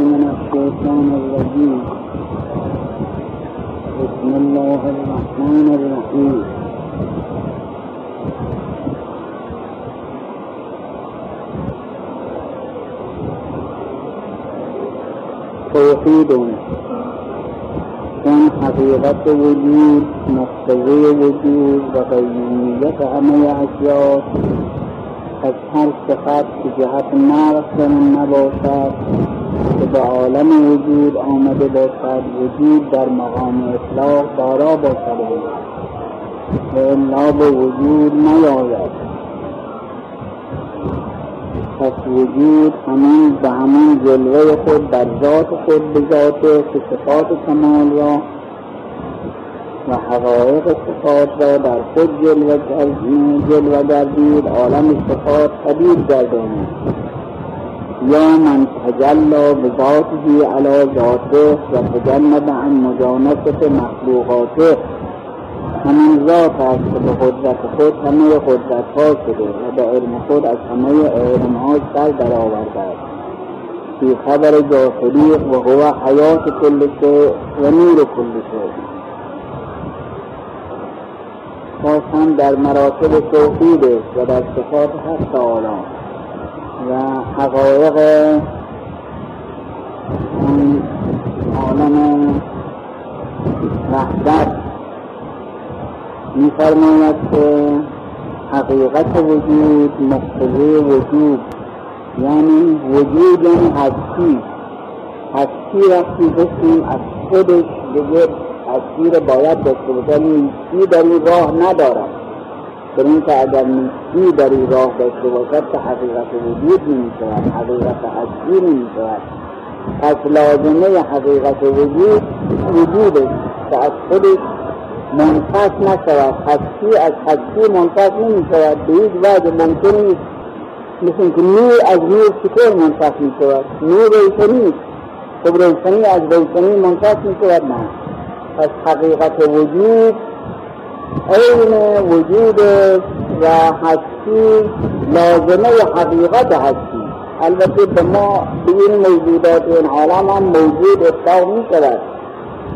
من الشيطان الرجيم بسم الله الرحمن الرحيم. توحید چون حقیقت وجود مقتضی وجود و قیومیت همه اشیاء از هر صفت که جهت نقص نباشد. که به عالم وجود آمده باشد وجود در مقام اطلاق دارا باشد. و الا به وجود نیاید. پس وجود همین به همین جلوه خود در ذات خود به ذات که صفات کمال را و حقایق صفات را در خود جلوه گردید عالم صفات قدیر گردانید. یا من تجلا به ذاته علی ذاته و تجنب عن مجانست مخلوقاته. همین ذات است که به قدرت خود همه قدرت ها شده و به علم خود از همه علم ها سر در آورده است. فی خبر داخلی و هو حیات کل شیء و نور کل شیء. باز در مراتب توحید و در صفات حق تعالی و حقایق اون عالم وحدت میفرماید که حقیقت وجود مقتضی وجود یعنی وجود یعنی هستی. هستی وقتی بسیم از خودش دیگه هستی رو باید داشته باشه. نیستی در این راه ندارد این که اگر نیستی در این راه داشته باشد که حقیقت وجود نمی شود حقیقت هستی نمی شود پس لازمه حقیقت وجود وجودش که از خودش منفصل نشود. هستی از هستی نمی شود به هیچ وجه ممکن نیست. مثل که نور از نور چطور منفصل می شود نور روشنی خب روشنی از روشنی منفصل می شود نه. پس حقیقت وجود عین وجود و هستی لازمه حقیقت هستی. البته به ما به این موجودات این عالم هم موجود اطلاق می شود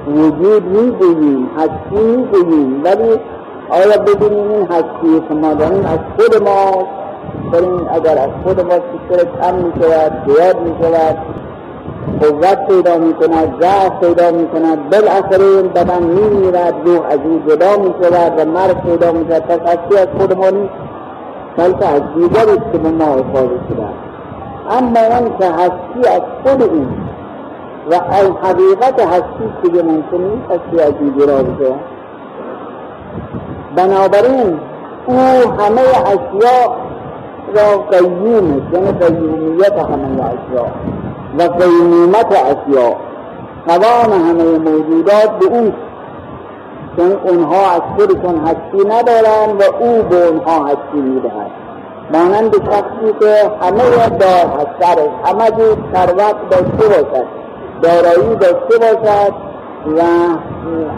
وجود می‌گوییم هستی می‌گوییم. ولی آیا ببینیم این هستی که ما داریم از خود ما اگر از خود ما سکر کم می شود زیاد می شود قوت پیدا می کند ضعف پیدا می کند بالاخره این بدن می میرد روح از او جدا می شود و مرگ پیدا می شود پس هستی از خود ما بلکه از دیگری که به ما افاده شده. اما اون که هستی از خود این و از حقیقت هستی که ممکن نیست هستی از دیگه را بشه بنابراین او همه اشیاء را قیوم یعنی قیومیت همه اشیاء. و قیومیت اشیاء. توان همه موجودات به او چون اونها از خودشون هستی ندارند و او به اونها هستی می‌دهد. مانند شخصی که همه دار هست همه جو ثروت داشته باشد. دارایی داشته باشد و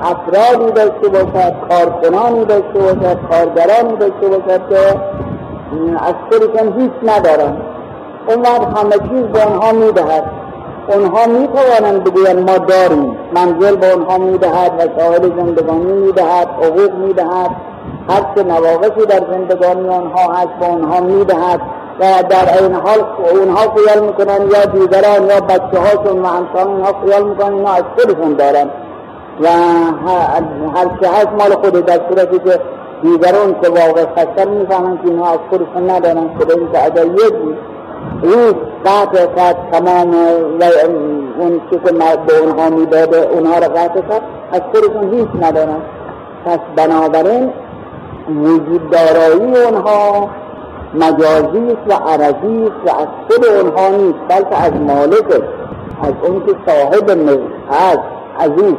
افرادی داشته باشد کارکنانی داشته باشد کارگرانی داشته باشد که از خودشان هیچ ندارند. اون وقت همه چیز به آنها می‌دهد. اونها می‌توانند بگویند ما داریم. منزل به اونها می‌دهد و شاهد زندگانی می‌دهد حقوق می‌دهد. هر چه نواقصی در زندگانی آنها هست به آنها می‌دهد. و در این حال اونها خیال می‌کنن یا دیگران یا بچه هاشون و همسان اونها خیال می‌کنن اینا از خودشون دارن. و هر چه هست مال خود در صورتی که دیگران که واقع خستن می‌فهمن که اینها از خودشون ندارن. خدا که اگر یک روز قطع کرد تمام اون چی که به اونها می‌داده اونها را قطع کرد از خودشون هیچ ندارن. پس بنابراین وجود دارایی اونها مجازی و عرضی و از خود اونها نیست بلکه از مالک از اون که صاحب هست عزیز.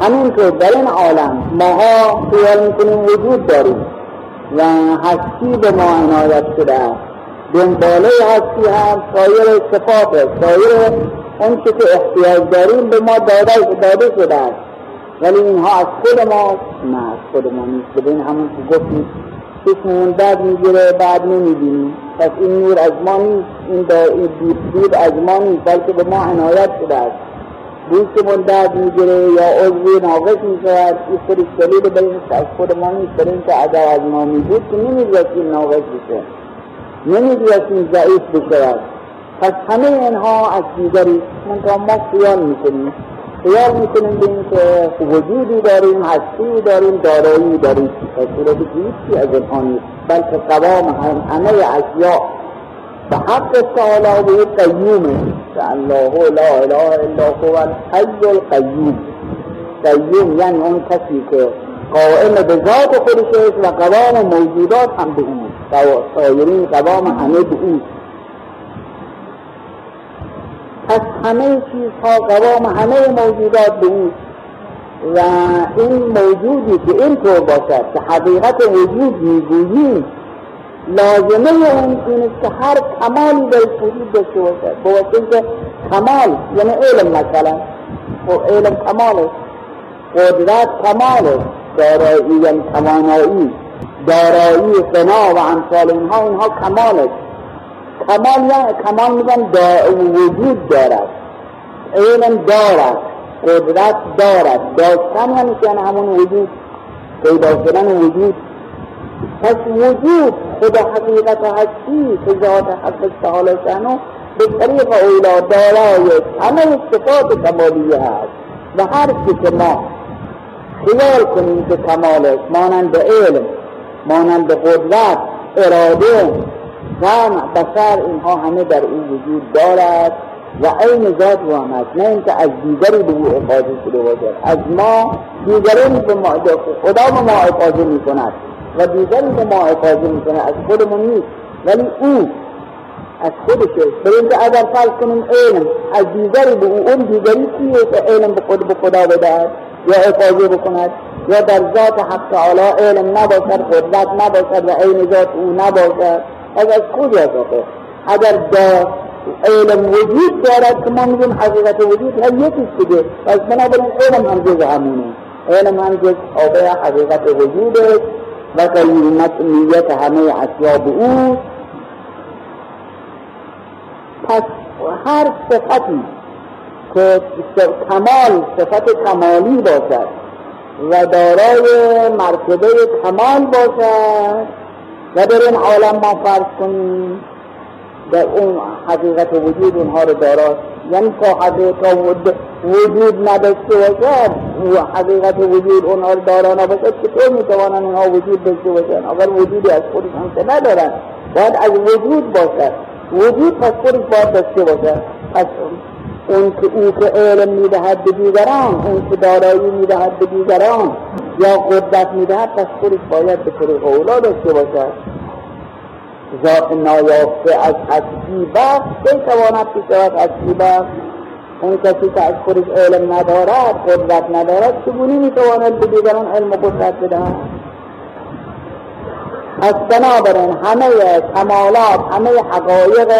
همین که در این عالم ماها خیال می‌کنیم وجود داریم و هستی به ما عنایت شده است. دنباله هستی هم سایر صفات سایر اون که احتیاج داریم به ما داده, داده شده است. ولی اینها از خود ما نه از خود ما نیست. بدین همون که گفتیم چشمون بد می‌گیره بعد نمی‌بینیم. پس این نور از ما نیست. این دید از ما نیست بلکه به ما عنایت شده است. گوشتمون درد می‌گیره یا عضوی ناقص می‌شود این خودش دلیل این از خود ما نیست. برای اینکه اگر از ما میبود که نمیدوستیم ناقص بشه. نمیدوستیم ضعیف بشود. پس همه اینها از دیگری منتها ما خیال می‌کنیم. خیال می‌کنیم به اینکه وجودی داریم هستی داریم دارایی داریم. در صورت هیچی از اینها نیست بلکه قوام همه اشیاء. به حق تعالی به قیومه که الله لا اله الا هو الحی القیوم. قیوم یعنی اون کسی که قائم به ذات خودش است و قوام موجودات هم به او سایرین قوام همه به او پس همه چیزها قوام همه موجودات به او و این موجودی که اینطور باشد که حقیقت وجود می‌گوییم لازمه اون این که هر کمالی در وجود داشته باشد. با که کمال یعنی علم مثلا. و خب علم کمال است قدرت کمال است دارایی یعنی توانایی. دارایی فنا و امثال اینها اینها کمال است کمال یعنی کمال میگن وجود دارد. علم دارد قدرت دارد. داشتن یعنی که همون وجود پیدا شدن وجود. پس وجود خدا حقیقت هستی که ذات حق تعالی شنو به طریق اولا دارای همه صفات کمالیه هست. و هر که ما خیال کنیم که کمال است مانند علم مانند قدرت اراده سمع بسر اینها همه در این وجود دارد و عین ذات و هم هست نه اینکه از دیگری به او افاظه شده باشد. از ما دیگری به ما خدا به ما افاظه می کند و دیگری به ما افاظه می کند از خودمون نیست. ولی او از خودشه. برای اینکه اگر فرض کنیم علم از دیگری به او اون دیگری کیه که علم به خود به خدا بدهد؟ یا افاظه بکند یا در ذات حق تعالی علم نباشد قدرت نباشد و عین ذات او نباشد. از از کجا اگر دا علم وجود دارد که ما میگیم حقیقت وجود هم یکیش دیگه. پس بنابراین علم هم جز همونه علم هم جز آبه حقیقت وجود است و قیمت نیت همه اسباب او. پس هر صفتی که کمال صفت کمالی باشد و دارای مرتبه کمال باشد و در این عالم ما فرض کنیم در اون حقیقت وجود اونها رو دارد یعنی تا حقیقت وجود نداشته باشد و حقیقت وجود اونها رو دارا نباشد چطور می‌توانن اینها وجود داشته باشن اگر وجودی از خودشان که ندارن باید از وجود باشد. وجود پس خودش باید داشته باشد. پس اون که او که علم می‌دهد به دیگران اون که دارایی می‌دهد به دیگران یا قدرت می‌دهد پس خودش باید به طریق اولا داشته باشد. ذات نایافته از هستی بخش بتواند که شود هستی بخش اون کسی که از خودش علم ندارد قدرت ندارد چگونه می‌تواند به دیگران علم و قدرت بدهد؟ از بنابراین همه کمالات همه حقایق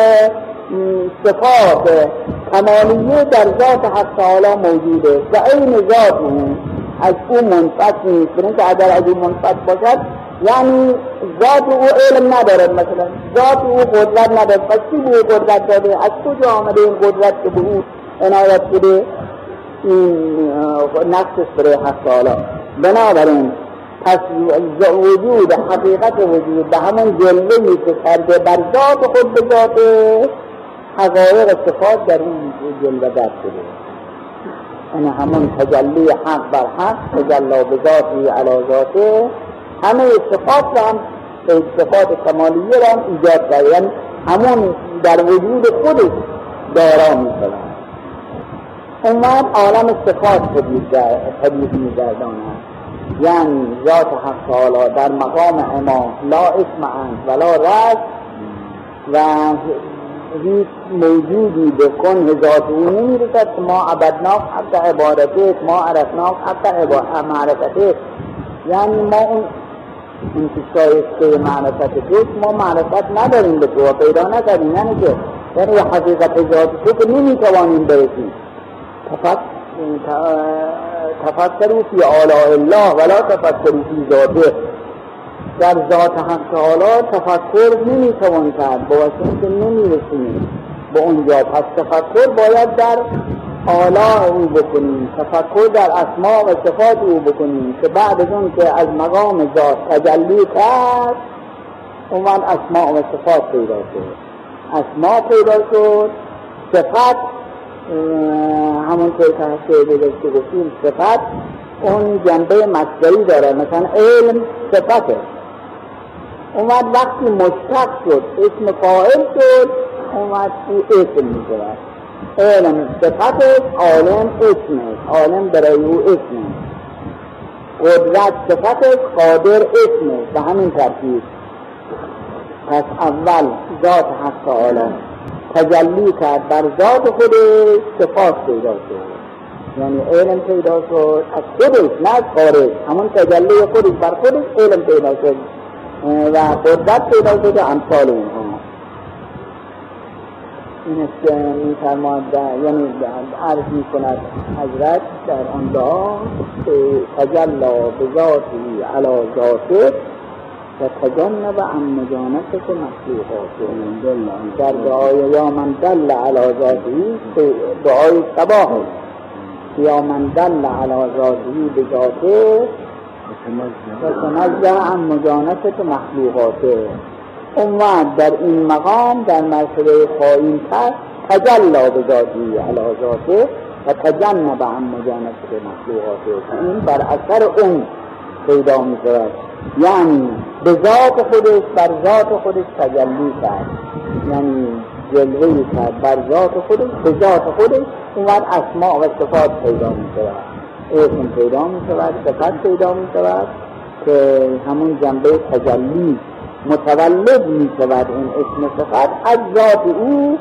صفات کمالیه در ذات حق تعالی موجوده و این ذات اون از او منفت نیست. که اگر از او منفت باشد یعنی ذات او علم ندارد مثلا. ذات او قدرت ندارد. پس کی به او قدرت داده؟ از کجا آمده این قدرت که به او عنایت شده؟ این نقص برای حق تعالی. بنابراین پس وجود حقیقت وجود به همون جلوه که کرده بر ذات خود به ذات حقایق صفات در این جلوه در شده. این همون تجلی حق بر حق تجلا به ذاتی علا ذاته همه صفات را هم صفات کمالیه را هم ایجاد کرد یعنی همون در وجود خودش دارا می شود اومد عالم صفات پدید می یعنی ذات حق تعالی در مقام امام لا اسم اند ولا رد و هیچ موجودی به کن ذات او نمی‌رسد. که ما عبدناک حق عبادتت ما عرفناک حق معرفتت یعنی ما اون این که شایسته معرفت توست ما معرفت نداریم به تو پیدا نکردیم. یعنی که یعنی حقیقت ذات تو که نمی‌توانیم برسیم. تفکروا فی آلاء الله ولا تفکروا فی ذاته. در ذات حق حالا تفکر نمی‌توان کرد. با واسه نمی‌رسیم به اونجا پس تفکر باید در حالا او بکنیم. تفکر در اسماع و صفات او بکنیم. که بعد از اون که از مقام ذات تجلی کرد اومد اسماع و صفات پیدا شد. اسماع پیدا شد. صفت همون که هفته گذشته گفتیم صفت اون جنبه مصدری داره. مثلا علم صفته. اومد وقتی مشتق شد اسم فاعل شد اومد او اسم می‌شود علم صفت عالم اسم عالم برای او اسم قدرت صفت قادر اسم به همین ترتیب. پس اول ذات حق عالم. تجلی کرد بر ذات خودش صفات پیدا شد. یعنی علم پیدا شد از خودش نه از خارج. همون تجلی خودش بر خودش علم پیدا شد. و قدرت پیدا شد و امثال اینها این است که می یعنی عرض می کند حضرت در آن دعا که تجلا به ذاتی علا ذاته و تجنب عن مجانست مخلوقات. در دعای یا من دل علا ذاتی دعای صباح یا من دل علا ذاتی به ذاته و تنزه عن مجانست مخلوقاته. اومد در این مقام در مرتبه خواهیم کرد تجلا به ذاتی و تجنب عن مجانست مخلوقاته. این بر اثر اون پیدا می یعنی به ذات خودش بر ذات خودش تجلی کرد. یعنی جلوه کرد بر ذات خودش به ذات خودش اومد اسماع و صفات پیدا می شود اسم پیدا می شود صفت پیدا می شود که همون جنبه تجلی متولد می شود این اسم صفت از ذات او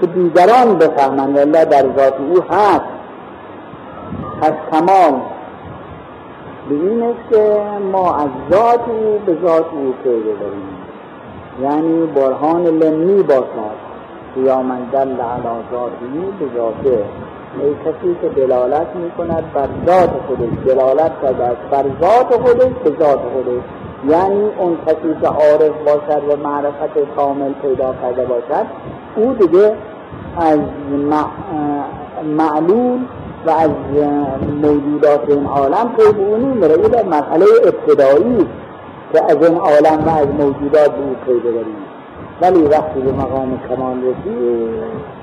که دیگران بفهمند الله در ذات او هست. از تمام. به که ما از ذات او به ذات او پیدا داریم. یعنی برهان لمی باشد. یا من دل علا ذاتی به ذاته. ای کسی که دلالت می کند بر ذات خودش دلالت کرده بر ذات خودش به ذات خودش. یعنی اون کسی که عارف باشد و معرفت کامل پیدا کرده باشد او دیگه از معلوم و از موجودات این عالم پیبونی میره در مرحله ابتدایی که از این عالم و از موجودات به او پیدا ولی وقتی به مقام کمال رسید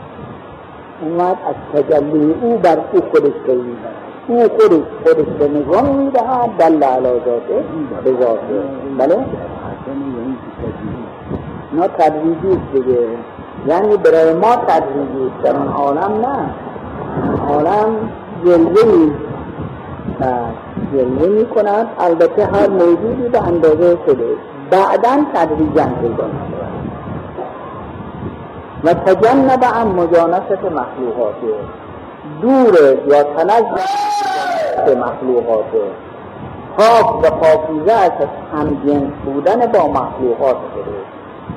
اومد از تجلی او بر او خودش پیدا او خودش خودش به نظام می‌دهد دل علا ذاته به ذاته. بله؟ اینا تدریجی است دیگه. یعنی برای ما تدریجی است. در اون عالم نه. عالم جلوه جلوه می کند البته هر موجودی به اندازه شده. بعدا تدریجا پیدا و تجنب عن مجانست مخلوقاته دور یا تنزه مخلوقاته پاک و پاکیزه از همجنس بودن با مخلوقات شده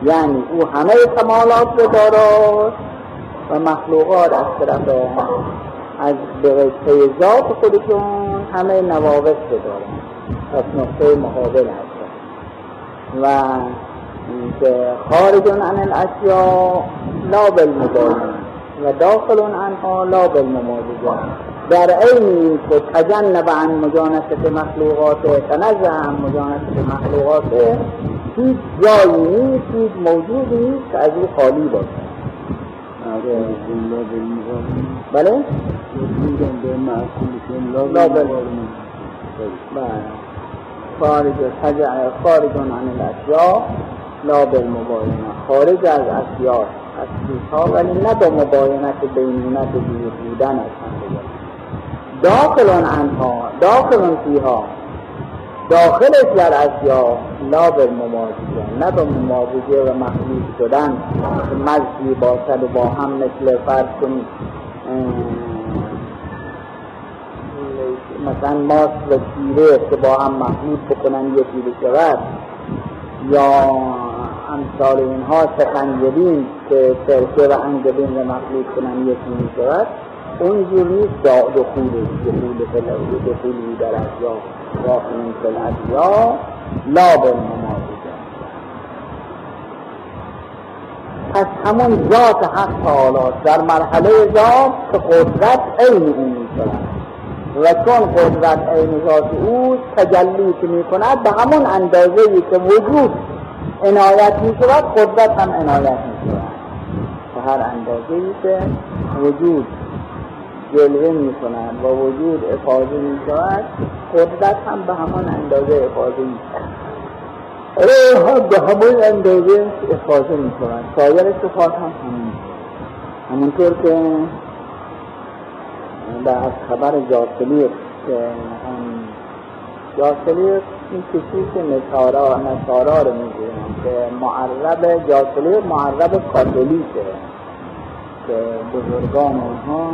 یعنی او همه کمالات رو دارد و مخلوقات از طرف از به ذات خودشون همه نواقص رو دارن پس نقطه مقابل هستن و که خارج عن الاشیاء لا بالمباین و داخل عنها لا بالممازجه در عین که تجنب عن مجانست مخلوقات تنزه عن مجانست مخلوقات هیچ جایی نیست هیچ موجودی نیست که از او خالی باشه. بله؟ لا بل خارج خارج عن الاشیاء لا بالمباینه خارج از اشیاء از چیزها ولی نه با مباینت بینونت دیر بودن از داخل عنها داخل فیها. داخلش در اشیا لا به نه به ممازجه و مخلوط شدن. مزی باشد و با هم مثل فرض کنید. مثلا ماست و شیره که با هم مخلوط بکنن یکی بشود یا امثال اینها سخنگلین که سرکه و انگلین رو مخلوط کنن یکی می شود اونجور نیست دا دخول دخول فلوی دخول در ازیا داخل فل ازیا لا پس همون ذات حق تعالی در مرحله ذات که قدرت عین او می شود و چون قدرت عین ذات او تجلی که می کند به همون اندازه ای که وجود عنایت می شود قدرت هم عنایت می شود به هر اندازه که وجود جلوه می کند و وجود افاظه می شود قدرت هم به همان اندازه افاظه می شود ها به همون اندازه افاظه می کنند سایر صفات هم همین. همونطور که در خبر جاسلیق که جاسلیق این که نصارا نصارا رو می‌گویم که معرب جاسلیق معرب کاتولیکه که بزرگان اونها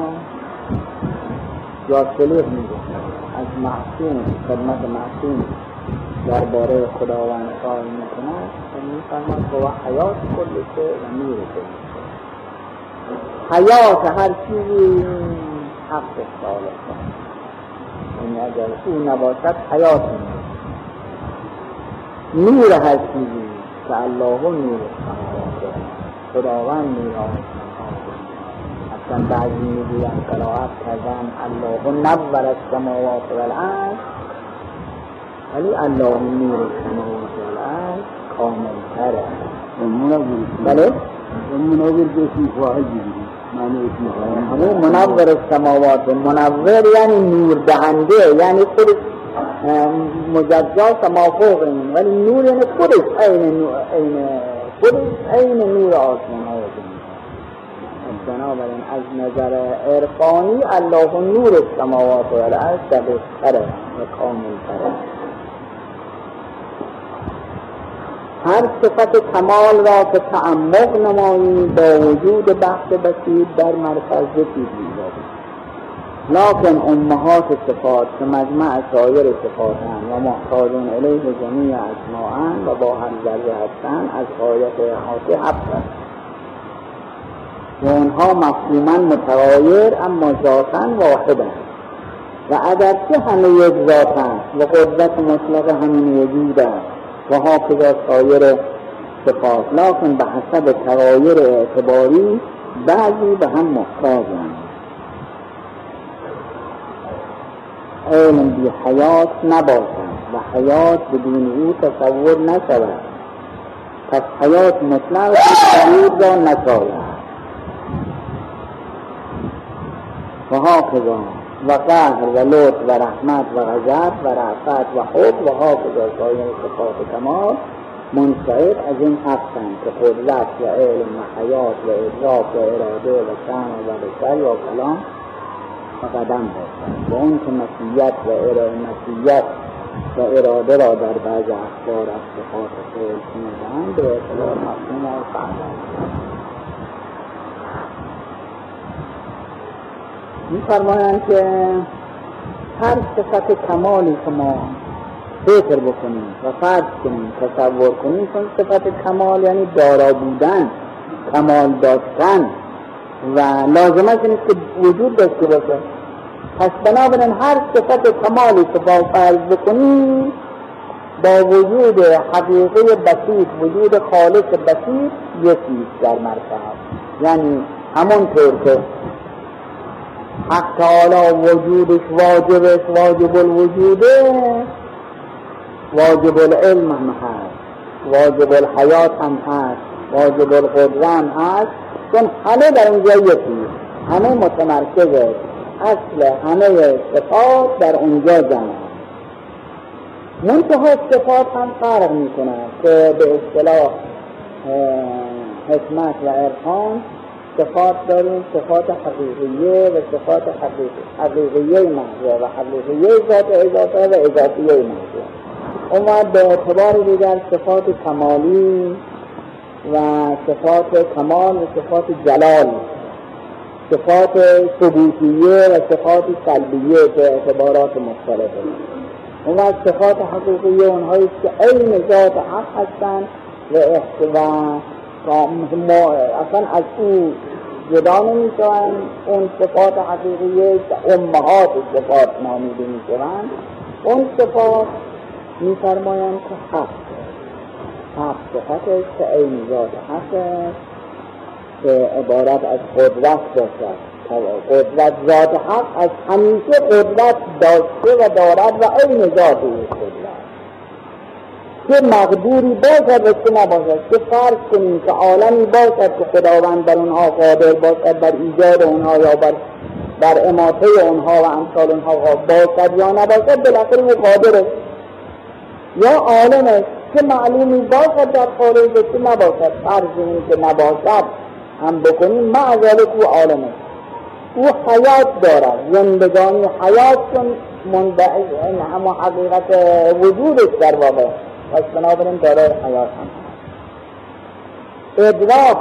جاسلیق می‌گویم از محسوم خدمت محسوم درباره خداوند کار و میفرماد که و حیات کل و نور حیات هر چیزی حق صالح یعنی اگر او نباشد حیات نور چیزی که الله نور خداوند نور أصلا بعضی میگویند قرائت کردن الله نور السماوات والارض ولی الله نور السماوات والارض کامل تره بله؟ منور اسم فاعل معنی اسم همون منور السماوات منور یعنی نور دهنده یعنی خود مجزا ما فوق این ولی نور یعنی خودش عین خودش عین نور آسمان بنابراین از نظر عرفانی الله نور السماوات والارض دقیق تره و کامل تره هر صفت کمال را که تعمق نمایی با وجود بحث بسیط در مرکز یکی لکن امهات صفات که مجمع سایر صفات و محتاجون علیه جمیع اسماعن و با هر ذره هستن از آیت احاطه هفت و اونها مفهوما متغایر اما ذاتا واحدن و اگرچه همه یک ذاتن و قدرت مطلق همین وجود است و حافظ سایر صفات لکن به حسب تغایر اعتباری بعضی به هم محتاجند. علم بی حیات نباشد و حیات بدون او تصور نشود. پس حیات مطلق تغییر را نشاید. و حافظان و قهر و لطف و رحمت و غضب و رعفت و حب و حافظ و سایر صفات کمال منشعب از این هستند که قدرت و علم و حیات و ادراک و اراده و سمع و بسر و کلام قدم باشند و اون که مسیحیت و مسیحیت و اراده را در بعض اخبار صفات خود شنیدهاند به اطلاع مفهوم میفرمایند که هر صفت کمالی که ما فکر بکنیم و فرض کنیم تصور کنیم چون صفت کمال یعنی دارا بودن کمال داشتن و لازم است که وجود داشته باشه. پس بنابراین هر صفت کمالی که با فرض بکنیم با وجود حقیقه بسیط وجود خالص بسیط یکی در مرکز یعنی همونطور که حق تعالی وجودش واجبش واجب الوجوده واجب العلم هم هست واجب الحیات هم هست واجب القدره هم هست. چون همه در اونجا یکی همه متمرکزه اصل همه صفات در اونجا جمع منتها صفات هم فرق می که به اصطلاح حکمت و عرفان صفات داریم صفات حقیقیه و صفات حقیقیه محضه و حقیقیه ذات اضافه و اضافیه محضه. اون به اعتبار دیگر صفات کمالی و صفات کمال و صفات جلال صفات ثبوتیه و صفات سلبیه به اعتبارات مختلفه. اون صفات حقیقیه اونهایی که عین ذات حق هستند و اصلا از او جدا نمی اون صفات حقیقیه که امهات صفات نامیده می شوند اون صفات می فرمایند که حق حق صفتش که این ذات حق که عبارت از قدرت باشد. قدرت ذات حق از همیشه قدرت داشته و دارد و این ذات او قدرت. که مقدوری باشد و چه نباشد که فرض کنیم که عالمی باشد که خداوند بر اونها قادر باشد بر ایجاد اونها یا بر بر اماته اونها و امثال اونها باشد یا نباشد بالاخره او قادر یا عالم است که معلومی باشد در خارج که نباشد فرض که نباشد. هم بکنیم معذالک او عالم است او حیات دارد زندگانی حیات چون منبعث این همه حقیقت وجودش در واقع. پس بنابراین دارای حیات هم. ادراک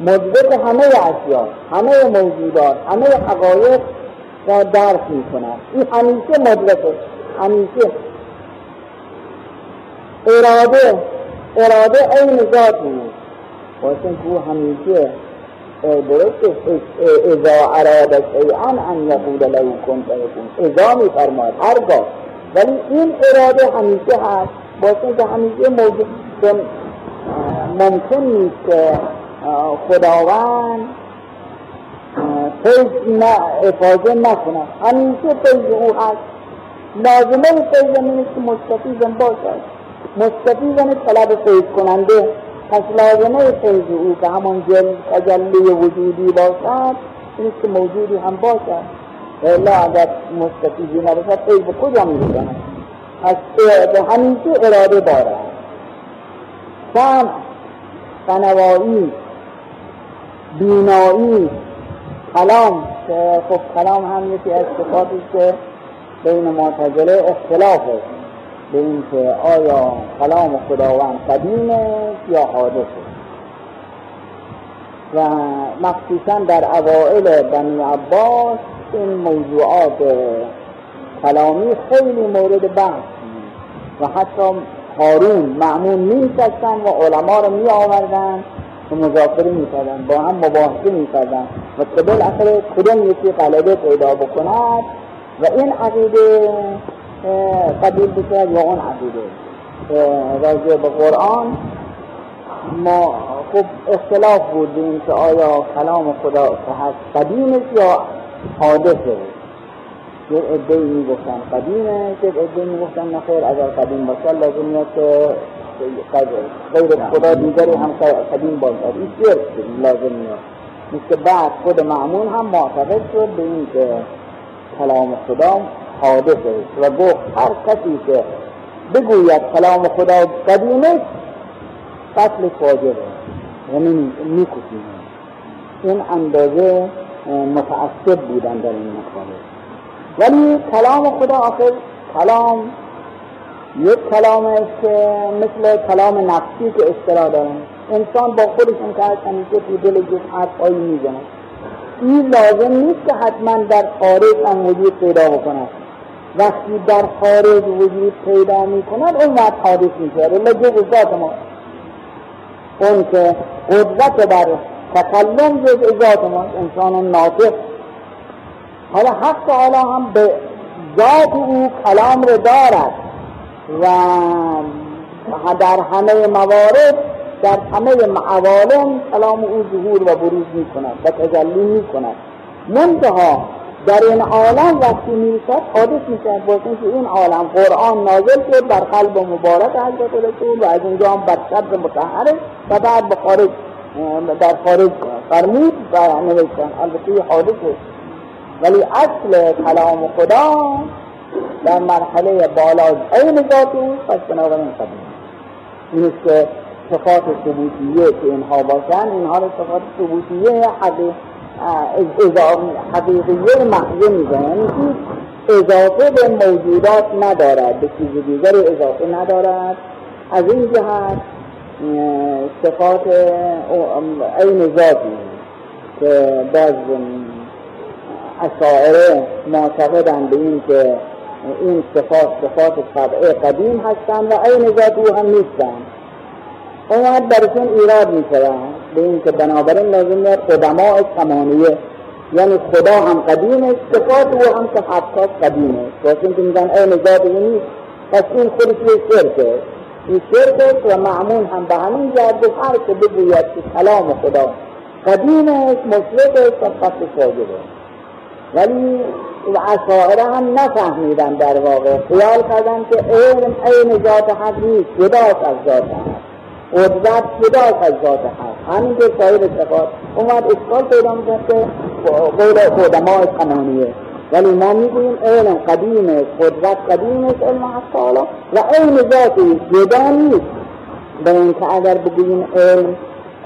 مدرک همه اشیاء همه موجودات همه حقایق را درک می کند این همیشه مدرکه همیشه. اراده اراده این ذات نیست واسه او همیشه درست ازا اراد شیئا ان یقول له کن فیکون ازا میفرماد هرگاه ولی این اراده همیشه هست واسه که همیشه موجود ممکن نیست که خداوند فیض نه افاظه نکند همیشه فیض او هست لازمه فیض من که مستفیزم باشد مستفیزم طلب فیض کننده پس لازمه فیض او که همان جل تجلی وجودی باشد این که موجودی هم باشد. الا اگر مستفیزی نباشد فیض کجا می‌رسند پس همیشه اراده دارد. سمع قنوایی بینایی کلام که خب کلام هم یکی از صفاتی که بین معتزله اختلافه به این که آیا کلام خداوند قدیم یا حادثه و مخصوصا در اوائل بنی عباس این موضوعات کلامی خیلی مورد بحث و حتی هارون معمون می و علما رو می آوردن و مذاکره می با هم مباحثه می و که بالاخره کدوم یکی غلبه پیدا بکند؟ و این عقیده قبول بشه یا اون عقیده راجع به قرآن ما خب اختلاف بود که آیا کلام خدا هست قدیم یا حادثه. یه عده می گفتن قدیمه که عده می گفتن نخیر اگر قدیم باشه لازم میاد که غیر خدا دیگری هم قدیم باشد. این شرک لازم میاد مثل بعد خود معمون هم معتقد شد به این که کلام خدا حادثه و گفت هر کسی که بگوید کلام خدا قدیمه قتل واجبه یعنی می‌کشیم این اندازه متعصب بودن در این مقاله. ولی کلام خدا آخر کلام یک کلام است که مثل کلام نفسی که اصطلاح دارن انسان با خودش که هست همیشه تو دل جز حرفهایی می‌زنه. این لازم نیست که حتما در خارج هم وجود پیدا بکنه وقتی در خارج وجود پیدا می‌کند اون وقت حادث میشه الا جز ذات ما؟ اون که قدرت بر تکلم جز ذات ما انسان ناطق. حالا حق تعالی هم به ذات او کلام رو دارد و در همه موارد در همه عوالم کلام او ظهور و بروز می کند و تجلی می کند منتها در این عالم وقتی می‌رسد حادث می‌شد با که این عالم قرآن نازل شد در قلب مبارک حضرت رسول و از اونجا هم بر صدر و بعد به خارج در خارج فرمود و نوشتن. البته حادث ولی اصل کلام خدا در مرحله بالا عین ذات پس بنابراین قدیم این که صفات ثبوتیه که اینها باشن. اینها رو صفات ثبوتیه حقیقیه محضه میزن یعنی اضافه به موجودات ندارد به چیز دیگری اضافه ندارد. از این جهت صفات عین ذاتی که باز اشاعره معتقدن به این که این صفات صفات طبعه قدیم هستند و عین ذات او هم نیستن. اون برشون ایراد می به این که بنابراین لازم میاد قدماء کمانیه. یعنی خدا هم قدیمه صفات او هم که حتی قدیمه واسه که میگن عین ذات نیست پس این خودش یه شرکه این شرک و معمون هم به همین جهت هر که بگوید که کلام خدا قدیمش مشرق صفت شاگره ولی اشاعره هم نفهمیدن در واقع. خیال کردن که علم عین ذات حق نیست جداست از ذات حق. قدرت جداست از ذات حق همین که سایر صفات. اومد اشکال پیدا می‌کرد که قول قدماء تمانیه ولی ما می‌گوییم علم قدیمه قدرت قدیمه علم حق و عین ذاتی جدا نیست. به اینکه اگر بگوییم علم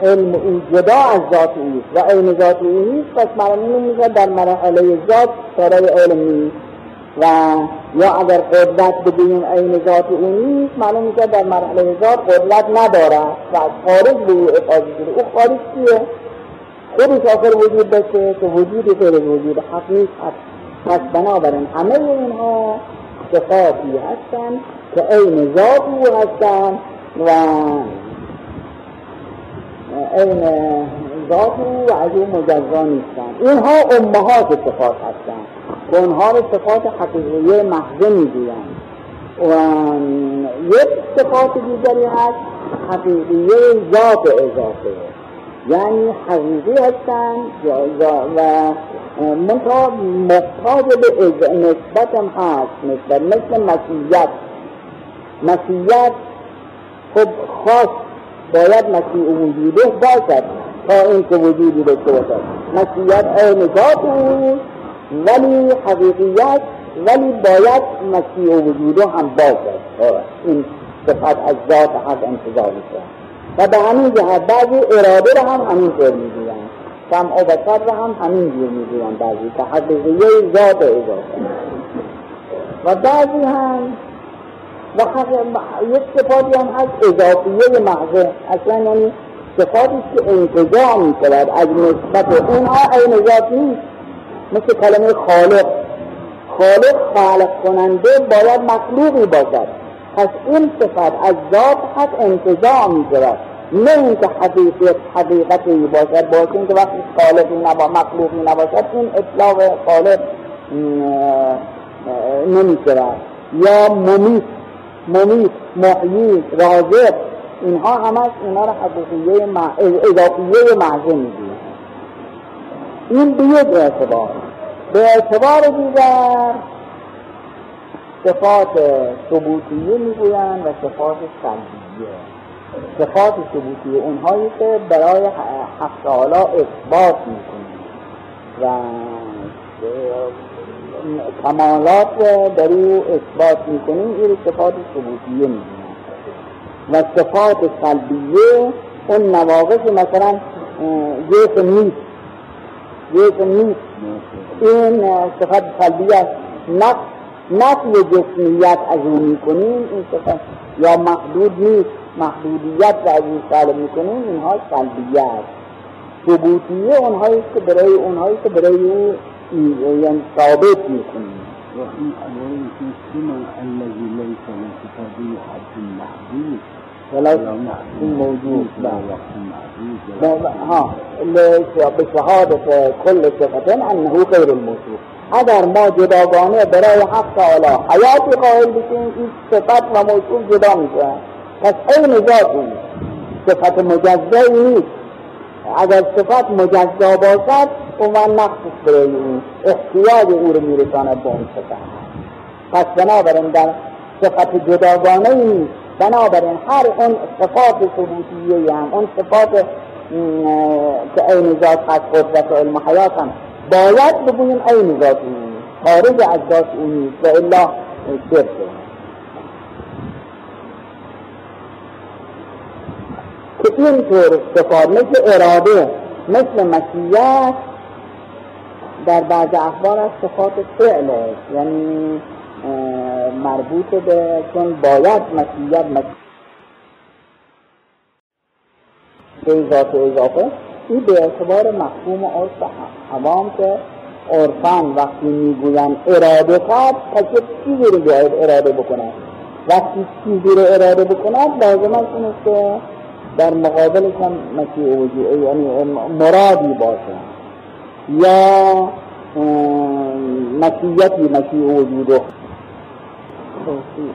علم او جدا از ذات اوست و عین ذات او نیست پس معلوم میشه در مرحله ذات سرای علم نیست. و یا اگر قدرت بگوییم عین ذات او نیست معلوم میشه در مرحله ذات قدرت نداره و از خارج به او افاظه شده او خارج چیه خودش آخر وجود داشته که وجود غیر وجود حق نیست. پس بنابراین همه اینها صفاتی هستند که عین ذات او هستند و عین ذات او و از او مجزا نیستند اینها امهات صفات هستند که اونها رو صفات حقیقیه محضه می‌گویند. و یک صفات دیگری هست حقیقیه ذات اضافه. یعنی حقیقی هستند و منتها محتاج به نسبت هم هست. نسبت مثل مسیحیت. مسیحیت خب خاص باید مسیح وجوده باشد تا اینکه وجودی داشته باشد. مسیحیت عین ذات او ولی حقیقیت ولی باید مسیح وجوده هم باشد این صفت از ذات حق انتظار میشه و به همین جهت بعضی اراده رو هم همین طور می‌گویند. سمع و بسر رو هم همین جور می‌گویند بعضی. که حقیقیه ذات اضافه و بعضی هم و یک صفاتی هم هست اضافیه محضه اصلا یعنی صفاتی که انتجاع می شود از نسبت اونها این ذات نیست. مثل کلمه خالق. خالق خلق کننده باید مخلوقی باشد. پس این صفت از ذات حق انتجاع می شود نه اینکه حقیقت حقیقتی باشد. باشه که وقتی خالقی نبا مخلوقی نباشد این اطلاق خالق نمی شود یا ممیت ممیت محیی رازق اینها همش اینا رو حقیقیه اضافیه محضه می‌گوید این به یک اعتبار. به اعتبار دیگر صفات ثبوتیه می‌گویند و صفات سلبیه. صفات ثبوتیه اونهایی که برای حق تعالی اثبات می‌کنند. و کمالات در او اثبات می‌کنیم این صفات ثبوتیه میگیم و صفات سلبیه اون نواقص مثلا جسم نیست. جسم نیست این صفات سلبیه نقص نقل جسمیت از او می‌کنیم این صفات یا محدود نیست. محدودیت را از او سالم می‌کنیم اینها سلبیت ثبوتیه اونهایی که برای اونهایی که برای او یعنی ثابت می‌کنیم. وفي أولئك السمع الذي ليس لصفاته حد محدود ولا موجود لا ها بشهادة كل صفة أنه غير الموصوف اگر ما جداگانه برای حق تعالی حیاتی قائل بشیم این صفت و موصوف جدا میشه پس این ذات این صفت مجزایی نیست اگر صفت مجزا باشد اون نقص برای اون احتیاج او رو میرساند به اون صفت پس بنابراین در صفت جداگانه نیست بنابراین هر اون صفات ثبوتیه هم اون صفات که عین ذات هست قدرت و علم حیات هم باید بگوییم عین ذات اون خارج از ذات اون و الا شرکه که اینطور صفات مثل اراده مثل مسیحیت در بعض اخبار از صفات فعل یعنی مربوط به چون باید مسیحیت به ذات اضافه این به اعتبار مفهوم عرف عوام که عرفان وقتی می‌گویند اراده کرد پس چیزی رو باید اراده بکنند. وقتی چیزی رو اراده بکنند لازم است این که در مقابلش هم مسیح وجود یعنی مرادی باشه. یا مسیحیتی مسیح وجوده 都是